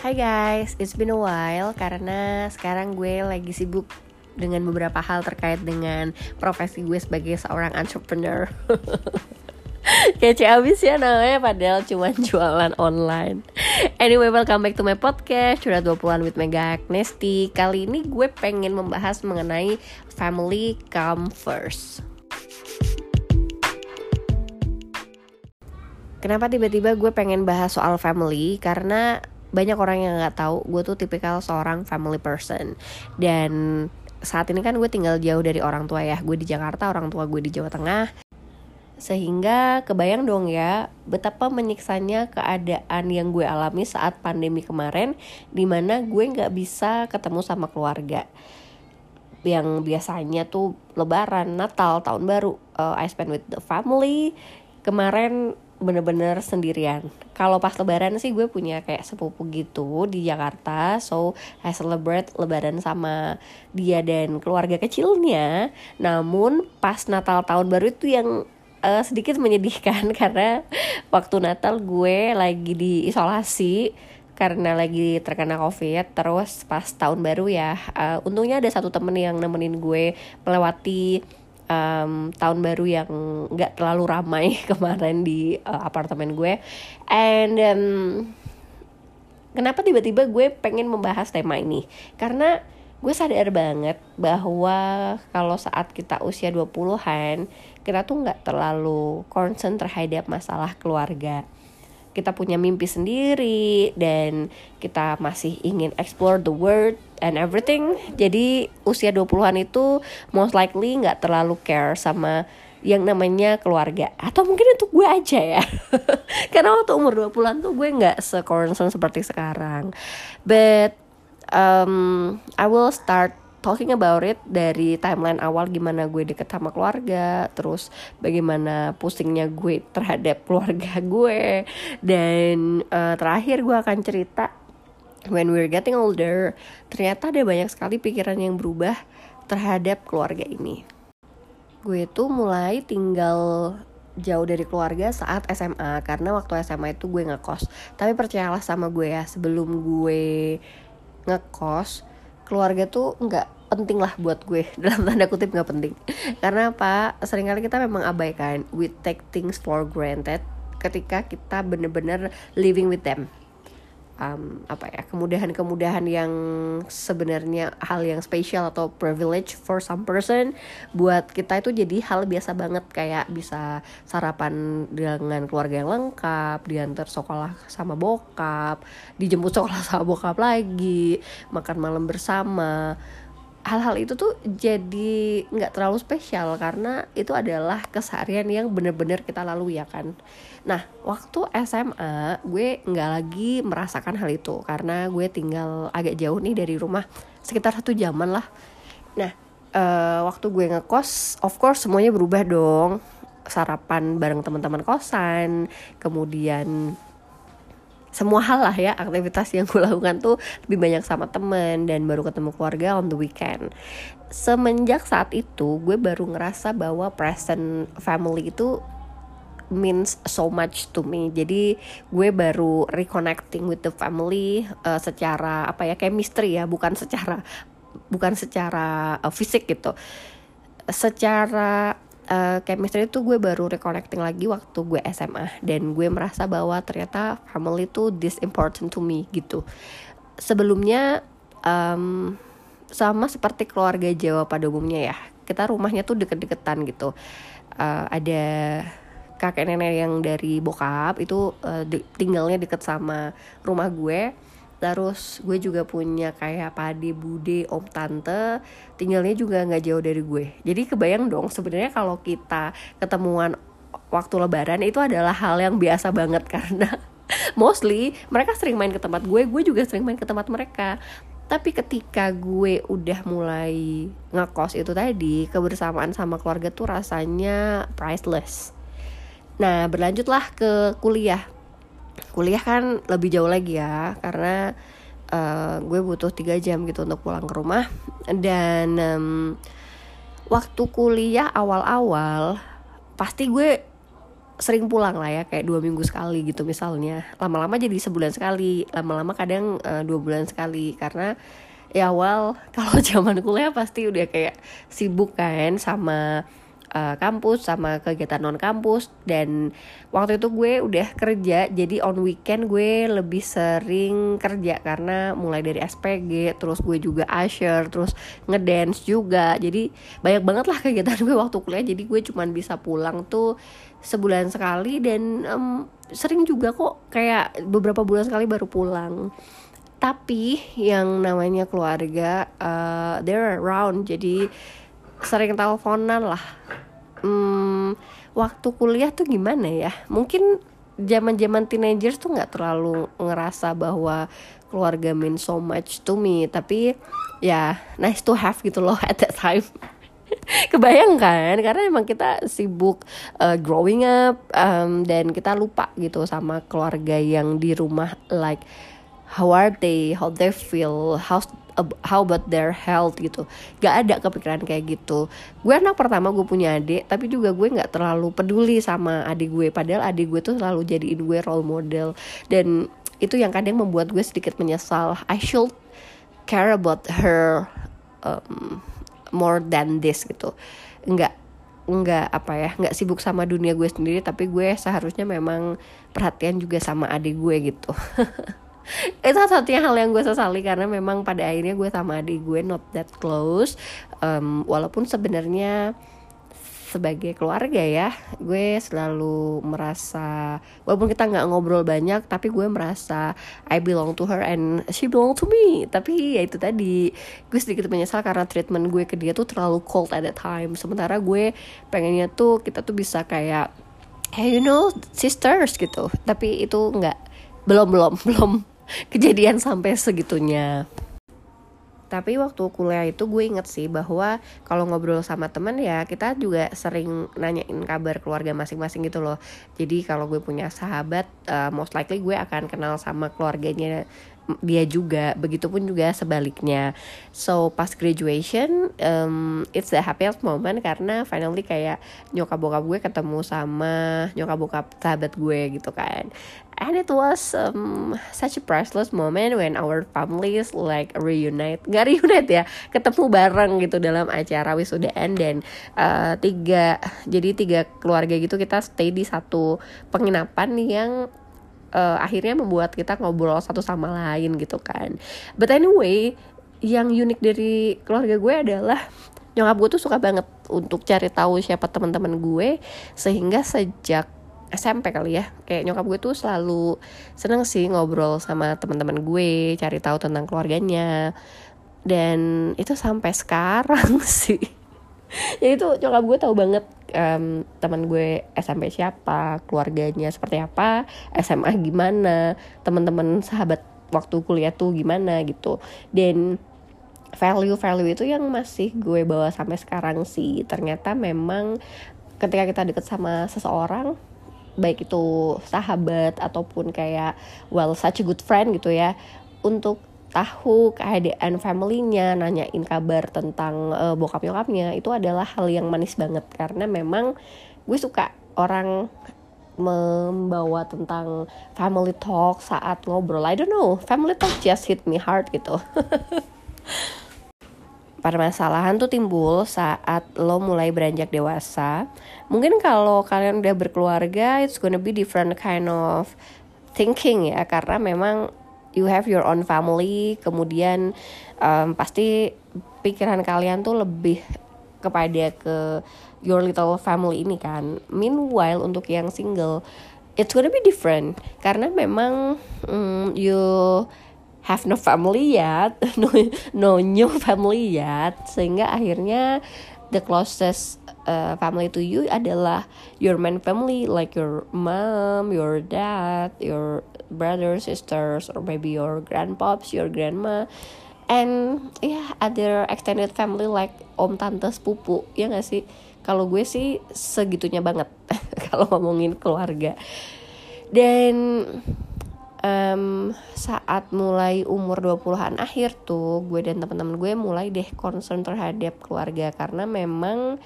Hai guys, it's been a while karena sekarang gue lagi sibuk dengan beberapa hal terkait dengan profesi gue sebagai seorang entrepreneur. Kece abis ya namanya padahal cuma jualan online Anyway welcome back to my podcast Curhat 20an with Mega Agnesti Kali ini gue pengen membahas mengenai family come first Kenapa tiba-tiba gue pengen bahas soal family? Karena banyak orang yang nggak tahu gue tuh tipikal seorang family person. Dan saat ini kan gue tinggal jauh dari orang tua ya. Gue di Jakarta orang tua gue di Jawa Tengah. Sehingga kebayang dong ya betapa menyiksanya keadaan yang gue alami saat pandemi kemarin di mana gue nggak bisa ketemu sama keluarga. Yang biasanya tuh lebaran Natal tahun baru uh, I spend with the family. Kemarin bener-bener sendirian. Kalau pas lebaran sih gue punya kayak sepupu gitu di Jakarta, so I celebrate lebaran sama dia dan keluarga kecilnya. Namun pas Natal tahun baru itu yang uh, sedikit menyedihkan karena waktu Natal gue lagi diisolasi karena lagi terkena covid terus pas tahun baru ya uh, untungnya ada satu temen yang nemenin gue melewati um, tahun baru yang nggak terlalu ramai kemarin di uh, apartemen gue. And um, kenapa tiba-tiba gue pengen membahas tema ini? Karena gue sadar banget bahwa kalau saat kita usia 20-an kita tuh nggak terlalu concern terhadap masalah keluarga kita punya mimpi sendiri dan kita masih ingin explore the world and everything. Jadi usia 20-an itu most likely nggak terlalu care sama yang namanya keluarga. Atau mungkin untuk gue aja ya. Karena waktu umur 20-an tuh gue nggak se-concern seperti sekarang. But um, I will start talking about it dari timeline awal gimana gue deket sama keluarga terus bagaimana pusingnya gue terhadap keluarga gue dan uh, terakhir gue akan cerita when we're getting older ternyata ada banyak sekali pikiran yang berubah terhadap keluarga ini. Gue tuh mulai tinggal jauh dari keluarga saat SMA karena waktu SMA itu gue ngekos. Tapi percayalah sama gue ya sebelum gue ngekos keluarga tuh nggak penting lah buat gue. Dalam tanda kutip nggak penting. Karena apa? Seringkali kita memang abaikan. We take things for granted ketika kita bener-bener living with them um, apa ya kemudahan-kemudahan yang sebenarnya hal yang spesial atau privilege for some person buat kita itu jadi hal biasa banget. Kayak bisa sarapan dengan keluarga yang lengkap diantar sekolah sama bokap dijemput sekolah sama bokap lagi makan malam bersama hal-hal itu tuh jadi nggak terlalu spesial karena itu adalah keseharian yang bener-bener kita lalui ya kan? Nah waktu SMA gue nggak lagi merasakan hal itu karena gue tinggal agak jauh nih dari rumah sekitar satu jaman lah. Nah uh, waktu gue ngekos of course semuanya berubah dong. Sarapan bareng teman-teman kosan kemudian semua hal lah ya aktivitas yang gue lakukan tuh lebih banyak sama temen dan baru ketemu keluarga on the weekend. Semenjak saat itu gue baru ngerasa bahwa present family itu means so much to me. Jadi gue baru reconnecting with the family uh, secara apa ya misteri ya bukan secara bukan secara uh, fisik gitu. Secara uh, chemistry itu gue baru reconnecting lagi waktu gue SMA dan gue merasa bahwa ternyata family itu this important to me gitu. Sebelumnya um, sama seperti keluarga Jawa pada umumnya ya kita rumahnya tuh deket-deketan gitu. Uh, ada kakek nenek yang dari bokap itu uh, di, tinggalnya deket sama rumah gue terus gue juga punya kayak pade bude om tante. Tinggalnya juga nggak jauh dari gue. Jadi kebayang dong sebenarnya kalau kita ketemuan waktu lebaran itu adalah hal yang biasa banget. Karena mostly mereka sering main ke tempat gue gue juga sering main ke tempat mereka. Tapi ketika gue udah mulai ngekos itu tadi kebersamaan sama keluarga tuh rasanya priceless. Nah berlanjutlah ke kuliah kuliah kan lebih jauh lagi ya karena uh, gue butuh tiga jam gitu untuk pulang ke rumah. Dan um, waktu kuliah awal-awal pasti gue sering pulang lah ya kayak dua minggu sekali gitu misalnya. Lama-lama jadi sebulan sekali lama-lama kadang uh, dua bulan sekali. Karena ya awal kalau zaman kuliah pasti udah kayak sibuk kan sama uh, kampus sama kegiatan non kampus dan waktu itu gue udah kerja jadi on weekend gue lebih sering kerja karena mulai dari SPG terus gue juga usher terus ngedance juga. Jadi banyak banget lah kegiatan gue waktu kuliah. Jadi gue cuman bisa pulang tuh sebulan sekali dan um, sering juga kok kayak beberapa bulan sekali baru pulang. Tapi yang namanya keluarga uh, they're around. Jadi sering teleponan lah. Hmm, waktu kuliah tuh gimana ya? Mungkin zaman zaman teenagers tuh nggak terlalu ngerasa bahwa keluarga mean so much to me tapi ya nice to have gitu loh at that time. Kebayangkan karena emang kita sibuk uh, growing up um, dan kita lupa gitu sama keluarga yang di rumah like how are they? How they feel? How how about their health gitu. Gak ada kepikiran kayak gitu. Gue anak pertama gue punya adik tapi juga gue nggak terlalu peduli sama adik gue. Padahal adik gue tuh selalu jadiin gue role model. Dan itu yang kadang membuat gue sedikit menyesal. I should care about her um, more than this gitu. Nggak nggak apa ya nggak sibuk sama dunia gue sendiri tapi gue seharusnya memang perhatian juga sama adik gue gitu itu satunya hal yang gue sesali karena memang pada akhirnya gue sama adik gue not that close. Um, walaupun sebenarnya sebagai keluarga ya gue selalu merasa walaupun kita nggak ngobrol banyak tapi gue merasa I belong to her and she belong to me. Tapi ya itu tadi gue sedikit menyesal karena treatment gue ke dia tuh terlalu cold at that time. Sementara gue pengennya tuh kita tuh bisa kayak hey you know sisters gitu. Tapi itu nggak belum belum belum kejadian sampai segitunya. Tapi waktu kuliah itu gue inget sih bahwa kalau ngobrol sama temen ya kita juga sering nanyain kabar keluarga masing-masing gitu loh. Jadi kalau gue punya sahabat uh, most likely gue akan kenal sama keluarganya dia juga begitupun juga sebaliknya. So pas graduation um, it's the happiest moment karena finally kayak nyokap bokap gue ketemu sama nyokap bokap sahabat gue gitu kan. And it was um, such a priceless moment when our families like reunite nggak reunite ya ketemu bareng gitu dalam acara wisudaan dan uh, tiga jadi tiga keluarga gitu kita stay di satu penginapan yang uh, akhirnya membuat kita ngobrol satu sama lain gitu kan. But anyway yang unik dari keluarga gue adalah nyokap gue tuh suka banget untuk cari tahu siapa teman-teman gue sehingga sejak SMP kali ya kayak nyokap gue tuh selalu seneng sih ngobrol sama teman-teman gue cari tahu tentang keluarganya. Dan itu sampai sekarang sih jadi tuh nyokap gue tahu banget um, teman gue SMP siapa keluarganya seperti apa SMA gimana teman-teman sahabat waktu kuliah tuh gimana gitu. Dan value-value itu yang masih gue bawa sampai sekarang sih. Ternyata memang ketika kita deket sama seseorang baik itu sahabat ataupun kayak well such a good friend gitu ya untuk tahu keadaan familynya, nanyain kabar tentang uh, bokap nyokapnya itu adalah hal yang manis banget karena memang gue suka orang membawa tentang family talk saat ngobrol. I don't know, family talk just hit me hard gitu. permasalahan tuh timbul saat lo mulai beranjak dewasa. Mungkin kalau kalian udah berkeluarga, it's gonna be different kind of thinking ya, karena memang you have your own family kemudian um, pasti pikiran kalian tuh lebih kepada ke your little family ini kan. Meanwhile untuk yang single it's gonna be different. Karena memang um, you have no family yet no no new family yet sehingga akhirnya the closest uh, family to you adalah your main family like your mom, your dad, your brothers, sisters, or maybe your grandpops, your grandma, and yeah other extended family like om tante sepupu ya gak sih? Kalau gue sih segitunya banget kalau ngomongin keluarga. Dan um, saat mulai umur 20-an akhir tuh gue dan teman-teman gue mulai deh concern terhadap keluarga. Karena memang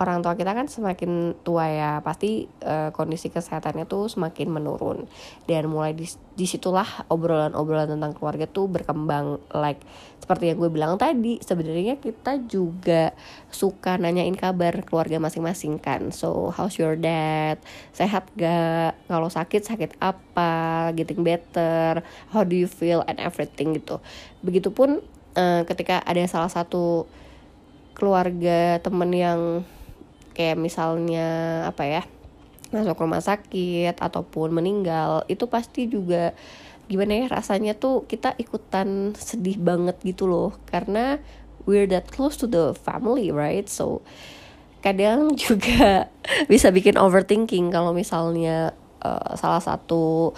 orang tua kita kan semakin tua ya pasti uh, kondisi kesehatannya tuh semakin menurun. Dan mulai dis di situlah obrolan-obrolan tentang keluarga tuh berkembang. Like seperti yang gue bilang tadi sebenarnya kita juga suka nanyain kabar keluarga masing-masing kan. So how's your dad? Sehat gak? Kalau sakit sakit apa? Getting better? How do you feel? And everything gitu. Begitupun uh, ketika ada salah satu keluarga temen yang kayak misalnya apa ya masuk rumah sakit ataupun meninggal itu pasti juga gimana ya rasanya tuh kita ikutan sedih banget gitu loh. Karena we're that close to the family right? So kadang juga bisa bikin overthinking kalau misalnya uh, salah satu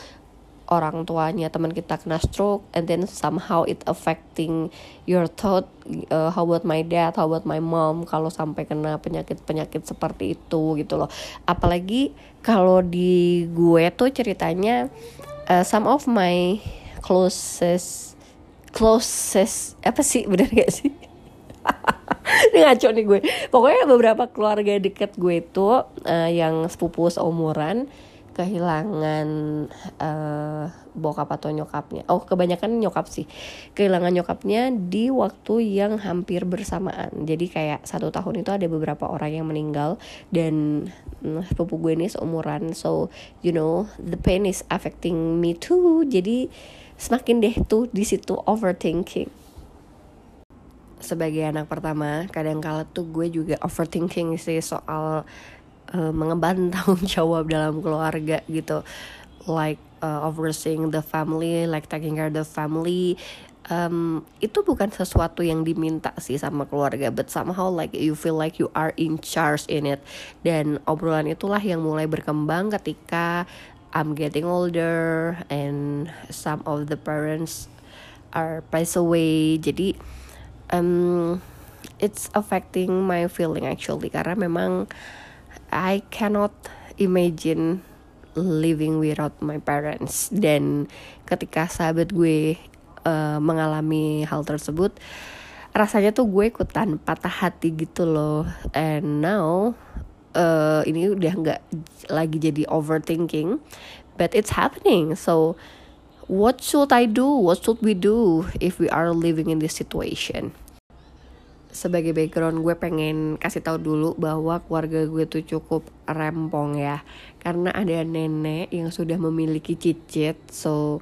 orang tuanya teman kita kena stroke and then somehow it affecting your thought uh, how about my dad how about my mom kalau sampai kena penyakit penyakit seperti itu gitu loh. Apalagi kalau di gue tuh ceritanya uh, some of my closest closest apa sih bener gak sih? Ini ngaco nih gue. Pokoknya beberapa keluarga deket gue itu uh, yang sepupu seumuran kehilangan uh, bokap atau nyokapnya. Oh, kebanyakan nyokap sih. Kehilangan nyokapnya di waktu yang hampir bersamaan. Jadi kayak satu tahun itu ada beberapa orang yang meninggal dan uh, sepupu gue ini seumuran. So, you know, the pain is affecting me too. Jadi semakin deh tuh di situ overthinking sebagai anak pertama kadang kala tuh gue juga overthinking sih soal uh, mengemban tanggung jawab dalam keluarga gitu. Like uh, overseeing the family like taking care of the family. Um, itu bukan sesuatu yang diminta sih sama keluarga but somehow like you feel like you are in charge in it. Dan obrolan itulah yang mulai berkembang ketika I'm getting older and some of the parents are pass away. Jadi um, it's affecting my feeling actually karena memang I cannot imagine living without my parents. Dan ketika sahabat gue uh, mengalami hal tersebut rasanya tuh gue ikutan patah hati gitu loh. And now uh, ini udah nggak lagi jadi overthinking but it's happening. So what should I do? What should we do if we are living in this situation sebagai background gue pengen kasih tahu dulu bahwa keluarga gue tuh cukup rempong ya. Karena ada nenek yang sudah memiliki cicit so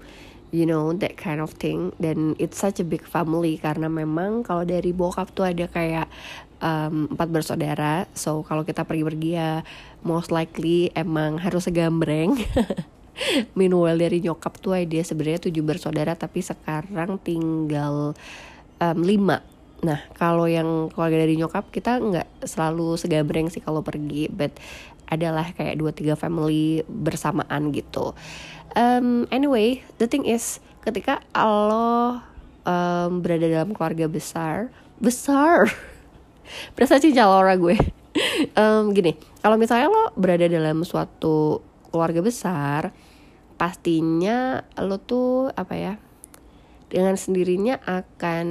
you know that kind of thing. Dan it's such a big family karena memang kalau dari bokap tuh ada kayak um, empat bersaudara. So kalau kita pergi-pergi ya most likely emang harus segambreng. Meanwhile dari nyokap tuh dia sebenarnya tujuh bersaudara tapi sekarang tinggal um, lima Nah, kalau yang keluarga dari nyokap kita nggak selalu segambreng sih kalau pergi, but adalah kayak dua tiga family bersamaan gitu. Um, anyway, the thing is ketika lo um, berada dalam keluarga besar, besar, berasa orang gue. um, gini, kalau misalnya lo berada dalam suatu keluarga besar, pastinya lo tuh apa ya? Dengan sendirinya akan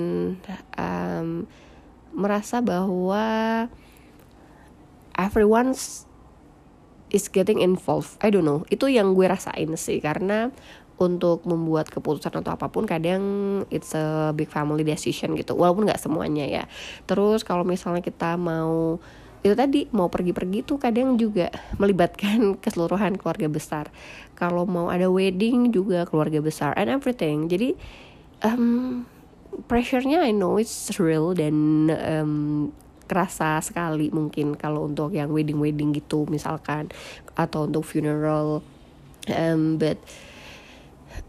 um, merasa bahwa everyone is getting involved. I don't know. Itu yang gue rasain sih karena untuk membuat keputusan atau apa pun kadang it's a big family decision gitu. Walaupun nggak semuanya ya. Terus kalau misalnya kita mau itu tadi mau pergi-pergi tuh kadang juga melibatkan keseluruhan keluarga besar. Kalau mau ada wedding juga keluarga besar and everything. Jadi um, pressure-nya I know it's real dan um, kerasa sekali mungkin kalau untuk yang wedding wedding gitu misalkan atau untuk funeral. Um, but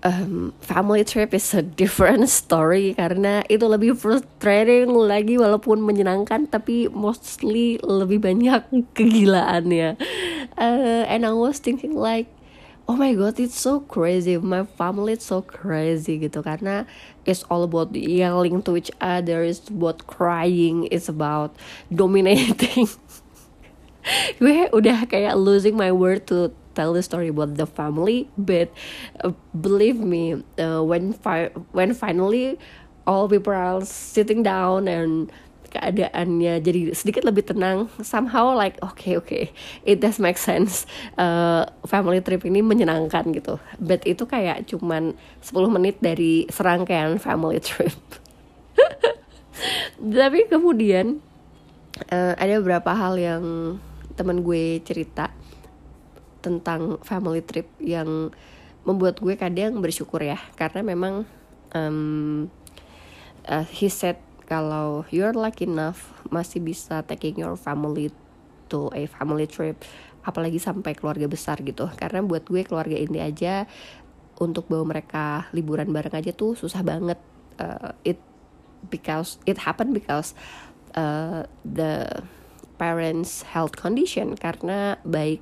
um, family trip is a different story karena itu lebih frustrating lagi walaupun menyenangkan tapi mostly lebih banyak kegilaannya. Uh, and I was thinking like oh my god it's so crazy. My family it's so crazy gitu. Karena it's all about yelling to each other. It's about crying. It's about dominating. Gue udah kayak losing my word to tell the story about the family. But uh, believe me uh, when fi when finally all people are sitting down and keadaannya jadi sedikit lebih tenang. Somehow like oke okay, oke okay, it does make sense. Uh, family trip ini menyenangkan gitu. But itu kayak cuman 10 menit dari serangkaian family trip. Tapi kemudian uh, ada beberapa hal yang teman gue cerita tentang family trip yang membuat gue kadang bersyukur ya. Karena memang um, uh, he said kalau you're lucky enough masih bisa taking your family to a family trip apalagi sampai keluarga besar gitu. Karena buat gue keluarga ini aja untuk bawa mereka liburan bareng aja tuh susah banget. Uh, it because it happened because uh, the parents health condition. Karena baik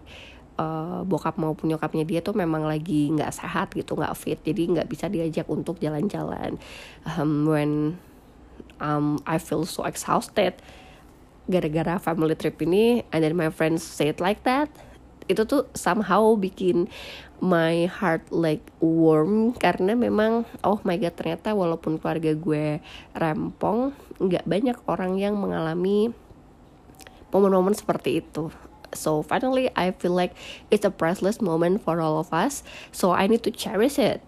uh, bokap maupun nyokapnya dia tuh memang lagi nggak sehat gitu nggak fit. Jadi nggak bisa diajak untuk jalan-jalan. Um, when um, I feel so exhausted. Gara-gara family trip ini and then my friends say it like that itu tuh somehow bikin my heart like warm. Karena memang oh my god ternyata walaupun keluarga gue rempong nggak banyak orang yang mengalami momen-momen seperti itu. So finally I feel like it's a priceless moment for all of us. So I need to cherish it.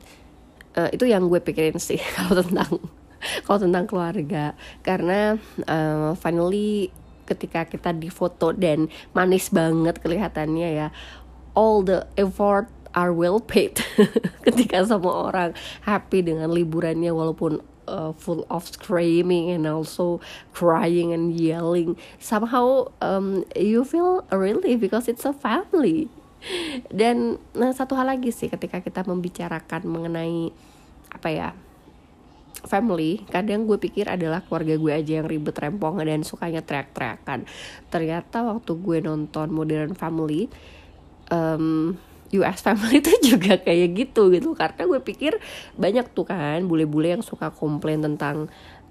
Uh, itu yang gue pikirin sih kalau tentang kalau tentang keluarga. Karena uh, finally ketika kita difoto dan manis banget kelihatannya ya all the effort are well paid ketika semua orang happy dengan liburannya walaupun uh, full of screaming and also crying and yelling. Somehow um, you feel relief because it's a family. Dan nah, satu hal lagi sih ketika kita membicarakan mengenai apa ya family kadang gue pikir adalah keluarga gue aja yang ribet rempong dan sukanya teriak-teriakan. Ternyata waktu gue nonton Modern Family um, US Family itu juga kayak gitu gitu. Karena gue pikir banyak tuh kan bule-bule yang suka komplain tentang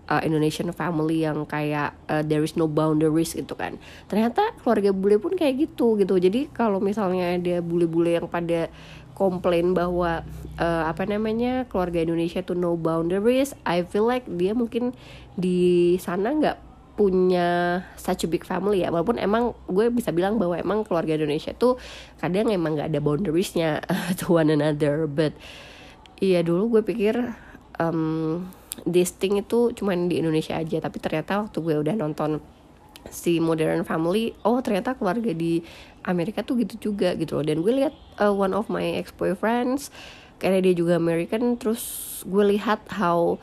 uh, Indonesian family yang kayak uh, there is no boundaries gitu kan. Ternyata keluarga bule pun kayak gitu gitu. Jadi kalau misalnya ada bule-bule yang pada komplain bahwa uh, apa namanya keluarga Indonesia tuh no boundaries. I feel like dia mungkin di sana nggak punya such a big family ya. Walaupun emang gue bisa bilang bahwa emang keluarga Indonesia tuh kadang emang nggak ada boundariesnya to one another. But iya dulu gue pikir um, this thing itu cuma di Indonesia aja. Tapi ternyata waktu gue udah nonton si Modern Family oh ternyata keluarga di Amerika tuh gitu juga gitu loh. Dan gue lihat uh, one of my ex boyfriends karena dia juga American terus gue lihat how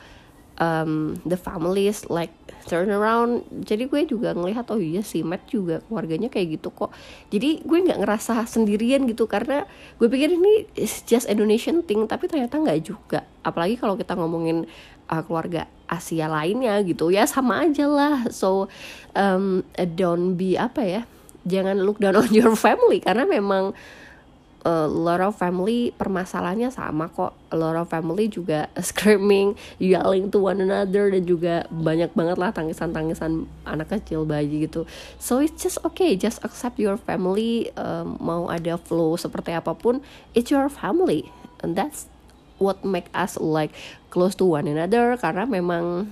um, the family is like turn around. Jadi gue juga ngelihat oh iya si Matt juga keluarganya kayak gitu kok. Jadi gue nggak ngerasa sendirian gitu karena gue pikir ini is just Indonesian thing tapi ternyata nggak juga. Apalagi kalau kita ngomongin uh, keluarga Asia lainnya gitu ya sama aja lah. So um, don't be apa ya jangan look down on your family. Karena memang a lot of family permasalahannya sama kok. A lot of family juga screaming yelling to one another dan juga banyak banget lah tangisan-tangisan anak kecil bayi gitu. So it's just okay just accept your family um, mau ada flow seperti apa pun it's your family. And that's what make us like close to one another karena memang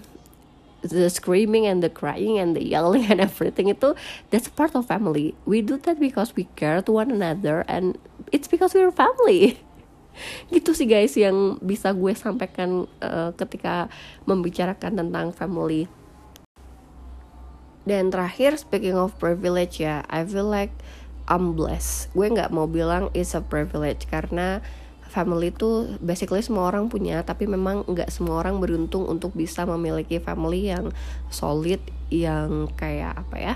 the screaming and the crying and the yelling and everything itu that's part of family. We do that because we care to one another and it's because we're family. Gitu sih guys yang bisa gue sampaikan uh, ketika membicarakan tentang family. Dan terakhir speaking of privilege ya I feel like I'm blessed. Gue nggak mau bilang it's a privilege karena family itu basically semua orang punya tapi memang nggak semua orang beruntung untuk bisa memiliki family yang solid yang kayak apa ya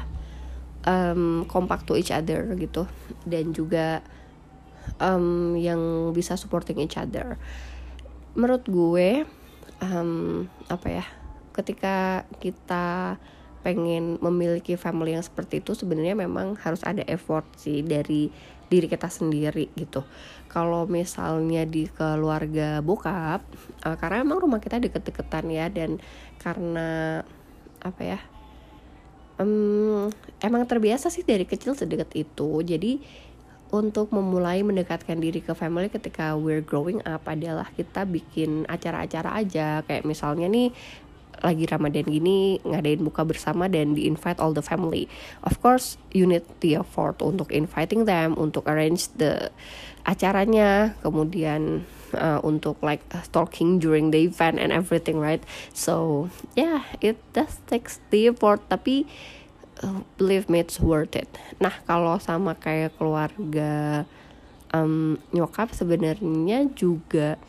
um, compact to each other gitu. Dan juga um, yang bisa supporting each other. Menurut gue um, apa ya ketika kita pengen memiliki family yang seperti itu sebenarnya memang harus ada effort sih dari diri kita sendiri gitu. Kalau misalnya di keluarga bokap uh, karena emang rumah kita deket-deketan ya dan karena apa ya um, emang terbiasa sih dari kecil sedekat itu. Jadi untuk memulai mendekatkan diri ke family ketika we're growing up adalah kita bikin acara-acara aja. Kayak misalnya nih lagi Ramadan gini ngadain buka bersama dan di invite all the family. Of course, you need the effort untuk inviting them, untuk arrange the acaranya, kemudian uh, untuk like talking during the event and everything, right? So yeah, it does takes the effort, tapi uh, believe me it's worth it. Nah kalau sama kayak keluarga um, nyokap sebenarnya juga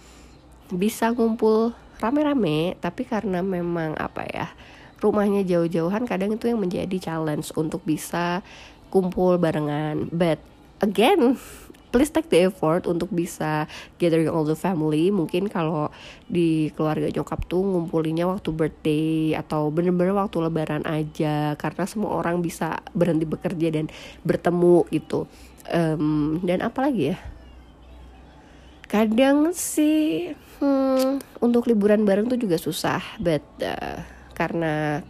bisa ngumpul rame-rame tapi karena memang apa ya rumahnya jauh-jauhan kadang itu yang menjadi challenge untuk bisa kumpul barengan. But again please take the effort untuk bisa gathering all the family. Mungkin kalau di keluarga nyokap tuh ngumpulinnya waktu birthday atau bener-bener waktu lebaran aja karena semua orang bisa berhenti bekerja dan bertemu gitu. Um, dan apalagi ya kadang sih hmm, untuk liburan bareng tuh juga susah but uh, karena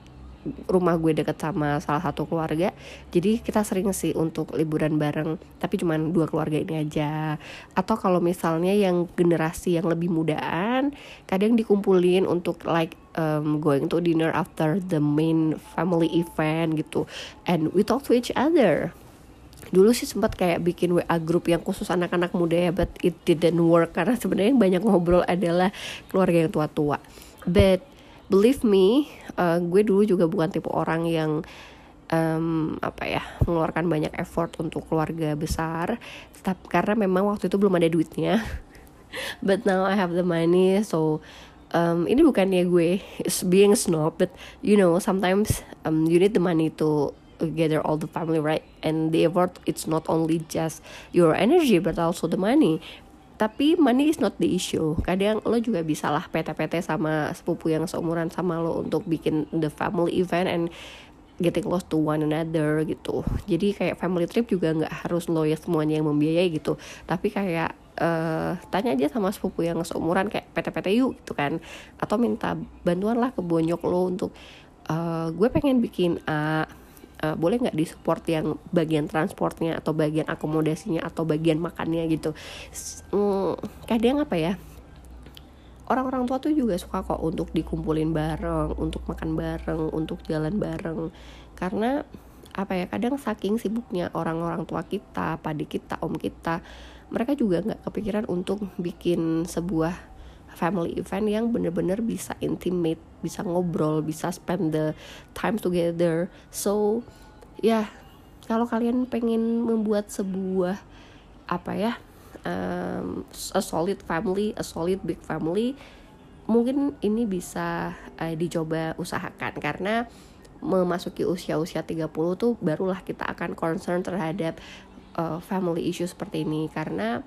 rumah gue deket sama salah satu keluarga jadi kita sering sih untuk liburan bareng tapi cuma dua keluarga ini aja. Atau kalau misalnya yang generasi yang lebih mudaan kadang dikumpulin untuk like um, going to dinner after the main family event gitu and we talk to each other dulu sih sempat kayak bikin WA grup yang khusus anak-anak muda ya but it didn't work karena sebenarnya yang banyak ngobrol adalah keluarga yang tua-tua. But believe me uh, gue dulu juga bukan tipe orang yang um, apa ya mengeluarkan banyak effort untuk keluarga besar tapi karena memang waktu itu belum ada duitnya. But now I have the money so um, ini bukannya gue being snob but you know sometimes um, you need the money to gather all the family right? And the effort it's not only just your energy but also the money. Tapi money is not the issue. Kadang lo juga bisa lah PT-PT sama sepupu yang seumuran sama lo untuk bikin the family event and getting close to one another gitu. Jadi kayak family trip juga nggak harus lo ya semuanya yang membiayai gitu. Tapi kayak uh, tanya aja sama sepupu yang seumuran kayak PT-PT yuk gitu kan. Atau minta bantuan lah ke bonyok lo untuk uh, gue pengen bikin A uh, boleh nggak disupport yang bagian transportnya atau bagian akomodasinya atau bagian makannya gitu? Hmm, kadang apa ya orang-orang tua tuh juga suka kok untuk dikumpulin bareng untuk makan bareng untuk jalan bareng. Karena apa ya kadang saking sibuknya orang-orang tua kita padi kita om kita mereka juga nggak kepikiran untuk bikin sebuah family event yang bener-bener bisa intimate, bisa ngobrol, bisa spend the time together. So, ya yeah, kalau kalian pengen membuat sebuah apa ya um, a solid family, a solid big family, mungkin ini bisa uh, dicoba usahakan karena memasuki usia-usia 30 tuh barulah kita akan concern terhadap uh, family issue seperti ini karena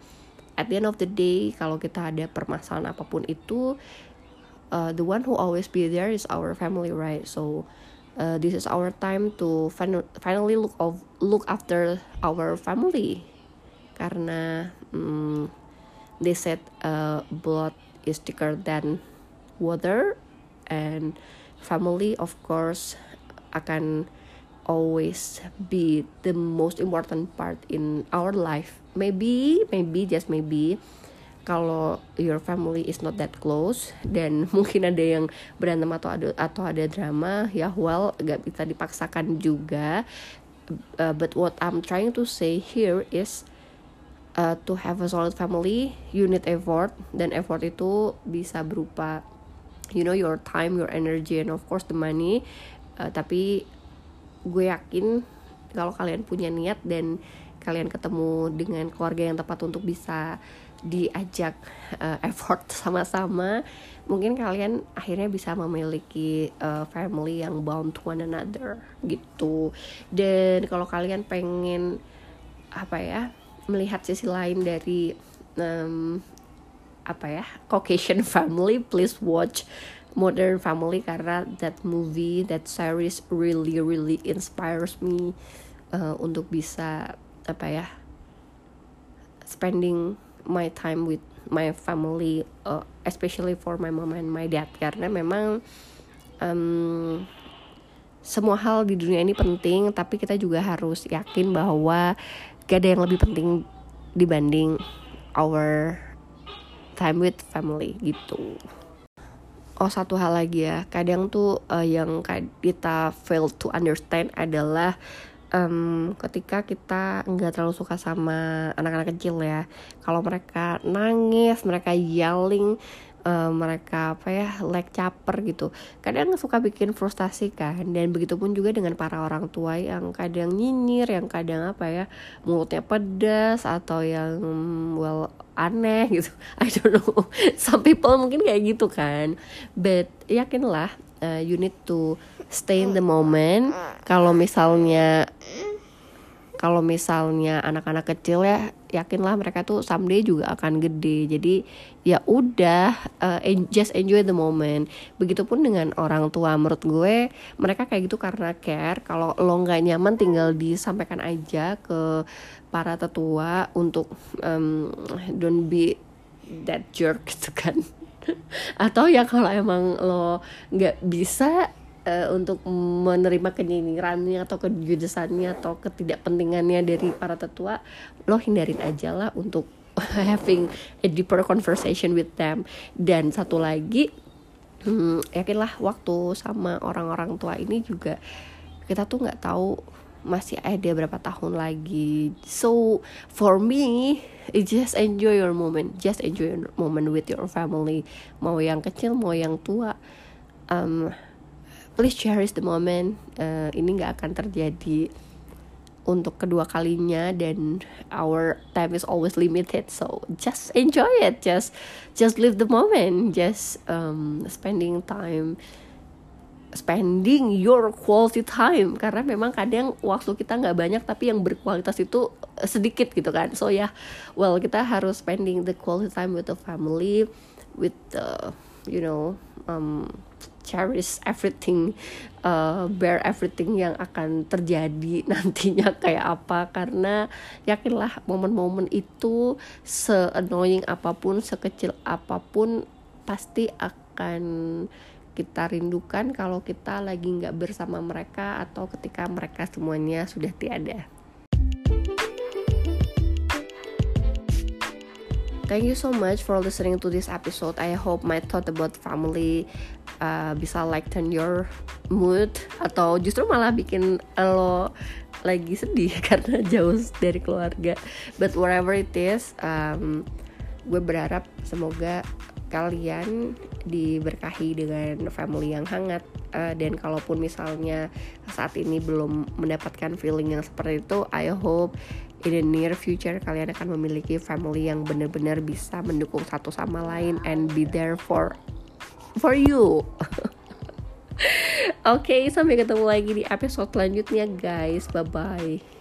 at the end of the day kalau kita ada permasalahan apa pun itu uh, the one who always be there is our family right? So uh, this is our time to fin finally look of look after our family. Karena um, they said uh, blood is thicker than water and family of course akan always be the most important part in our life maybe maybe just maybe kalau your family is not that close dan mungkin ada yang berantem atau ada atau ada drama ya well gak bisa dipaksakan juga. Uh, but what I'm trying to say here is uh, to have a solid family you need effort dan effort itu bisa berupa you know your time your energy and of course the money. Uh, tapi gue yakin kalau kalian punya niat dan kalian ketemu dengan keluarga yang tepat untuk bisa diajak uh, effort sama-sama mungkin kalian akhirnya bisa memiliki uh, family yang bound to one another gitu. Dan kalau kalian pengen apa ya melihat sisi lain dari um, apa ya Caucasian family please watch Modern Family karena that movie that series really really inspires me uh, untuk bisa apa ya spending my time with my family uh, especially for my mom and my dad. Karena memang um, semua hal di dunia ini penting tapi kita juga harus yakin bahwa gak ada yang lebih penting dibanding our time with family gitu. Oh satu hal lagi ya, kadang tuh uh, yang kita fail to understand adalah um, ketika kita nggak terlalu suka sama anak-anak kecil ya. Kalau mereka nangis, mereka yelling, uh, mereka apa ya like caper gitu kadang suka bikin frustasi kan. Dan begitu pun juga dengan para orang tua yang kadang nyinyir yang kadang apa ya mulutnya pedas atau yang well aneh gitu. I don't know. Some people mungkin kayak gitu kan. But yakinlah uh, you need to stay in the moment. Kalau misalnya kalau misalnya anak-anak kecil ya yakinlah mereka tuh someday juga akan gede. Jadi ya udah uh, just enjoy the moment. Begitupun dengan orang tua menurut gue mereka kayak gitu karena care. Kalau lo nggak nyaman tinggal disampaikan aja ke para tetua untuk um, don't be that jerk gitu kan atau ya kalau emang lo nggak bisa uh, untuk menerima kenyinyirannya atau kejudesannya atau ketidakpentingannya dari para tetua lo hindarin aja lah untuk having a deeper conversation with them. Dan satu lagi hmm, yakinlah waktu sama orang-orang tua ini juga kita tuh nggak tahu masih ada berapa tahun lagi. So for me just enjoy your moment. Just enjoy your moment with your family. Mau yang kecil mau yang tua. Um, please cherish the moment. Uh, ini nggak akan terjadi untuk kedua kalinya dan our time is always limited. So just enjoy it. Just just live the moment. Just um, spending time spending your quality time. Karena memang kadang waktu kita nggak banyak tapi yang berkualitas itu sedikit gitu kan. So ya yeah, well kita harus spending the quality time with the family with the you know um, cherish everything uh, bear everything yang akan terjadi nantinya kayak apa. Karena yakinlah momen-momen itu se annoying apa pun sekecil apa pun pasti akan kita rindukan kalau kita lagi nggak bersama mereka atau ketika mereka semuanya sudah tiada. Thank you so much for listening to this episode. I hope my thought about family uh, bisa lighten your mood atau justru malah bikin lo lagi sedih karena jauh dari keluarga. But whatever it is, um, gue berharap semoga kalian diberkahi dengan family yang hangat uh, dan kalaupun misalnya saat ini belum mendapatkan feeling yang seperti itu I hope in the near future kalian akan memiliki family yang benar-benar bisa mendukung satu sama lain and be there for for you. Oke, okay, sampai ketemu lagi di episode selanjutnya guys. Bye bye.